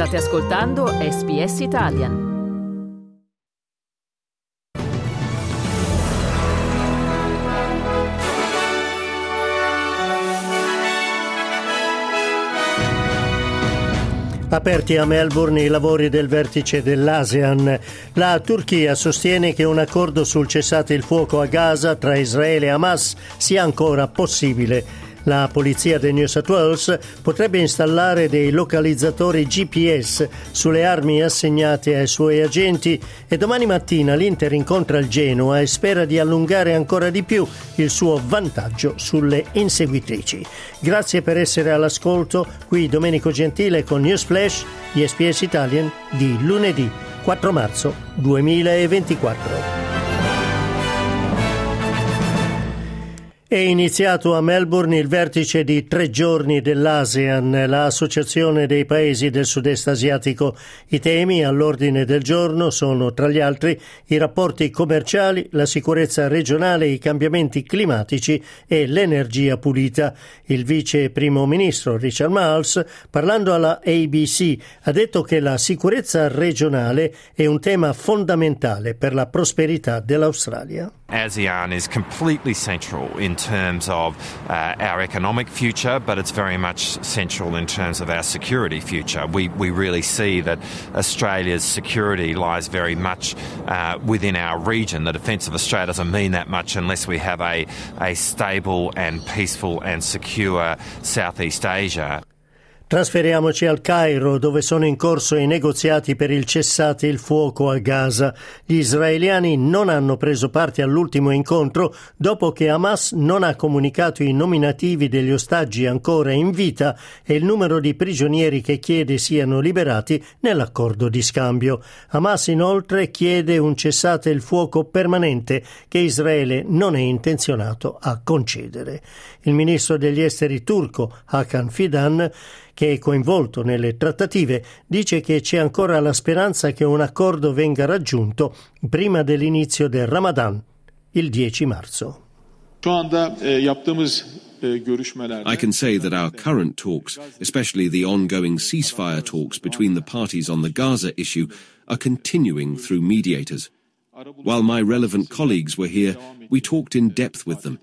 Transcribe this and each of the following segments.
State ascoltando SBS Italian. Aperti a Melbourne i lavori del vertice dell'ASEAN. La Turchia sostiene che un accordo sul cessate il fuoco a Gaza tra Israele e Hamas sia ancora possibile. La polizia di New South Wales potrebbe installare dei localizzatori GPS sulle armi assegnate ai suoi agenti e domani mattina l'Inter incontra il Genoa e spera di allungare ancora di più il suo vantaggio sulle inseguitrici. Grazie per essere all'ascolto. Qui Domenico Gentile con News Flash di SPS Italian di lunedì 4 marzo 2024. È iniziato a Melbourne il vertice di tre giorni dell'ASEAN, l'associazione dei paesi del sud-est asiatico. I temi all'ordine del giorno sono, tra gli altri, i rapporti commerciali, la sicurezza regionale, i cambiamenti climatici e l'energia pulita. Il vice primo ministro Richard Miles, parlando alla ABC, ha detto che la sicurezza regionale è un tema fondamentale per la prosperità dell'Australia. ASEAN is completely central in terms of uh, our economic future, but it's very much central in terms of our security future. We, we really see that Australia's security lies very much uh, within our region. The defence of Australia doesn't mean that much unless we have a, a stable and peaceful and secure Southeast Asia. Trasferiamoci al Cairo, dove sono in corso i negoziati per il cessate il fuoco a Gaza. Gli israeliani non hanno preso parte all'ultimo incontro dopo che Hamas non ha comunicato i nominativi degli ostaggi ancora in vita e il numero di prigionieri che chiede siano liberati nell'accordo di scambio. Hamas inoltre chiede un cessate il fuoco permanente che Israele non è intenzionato a concedere. Il ministro degli esteri turco Hakan Fidan che è coinvolto nelle trattative, dice che c'è ancora la speranza che un accordo venga raggiunto prima dell'inizio del Ramadan, il 10 marzo. I can say that our current talks, especially the ongoing ceasefire talks between the parties on the Gaza issue, are continuing through mediators. While my relevant colleagues were here, we talked in depth with them.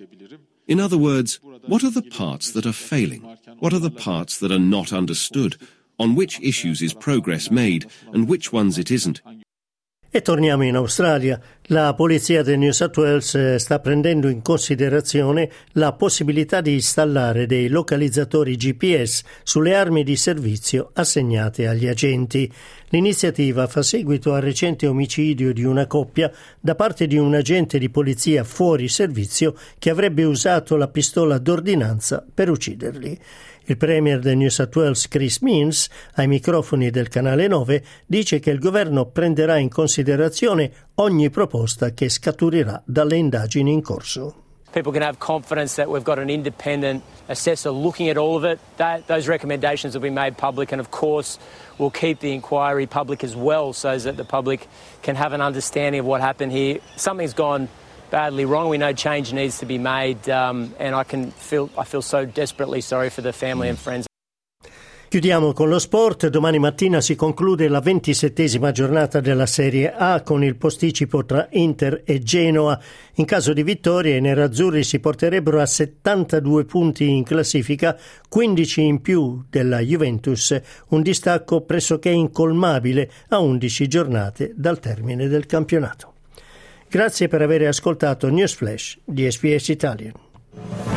In other words, what are the parts that are failing? What are the parts that are not understood? On which issues is progress made and which ones it isn't? E torniamo in Australia. La polizia del New South Wales eh, sta prendendo in considerazione la possibilità di installare dei localizzatori GPS sulle armi di servizio assegnate agli agenti. L'iniziativa fa seguito al recente omicidio di una coppia da parte di un agente di polizia fuori servizio che avrebbe usato la pistola d'ordinanza per ucciderli. Il premier del New South Wales Chris Means, ai microfoni del canale 9, dice che il governo prenderà in considerazione ogni proposta che scaturirà dalle indagini in corso. People can have confidence that we've got an independent assessor looking at all of it. That, those recommendations will be made public, and of course, we'll keep the inquiry public as well so that the public can have an understanding of what happened here. Something's gone badly wrong. We know change needs to be made, um, and I can feel I feel so desperately sorry for the family and friends. Chiudiamo con lo sport. Domani mattina si conclude la ventisettesima giornata della Serie A con il posticipo tra Inter e Genoa. In caso di vittoria i nerazzurri si porterebbero a 72 punti in classifica, 15 in più della Juventus, un distacco pressoché incolmabile a 11 giornate dal termine del campionato. Grazie per aver ascoltato News Flash di SPS Italian.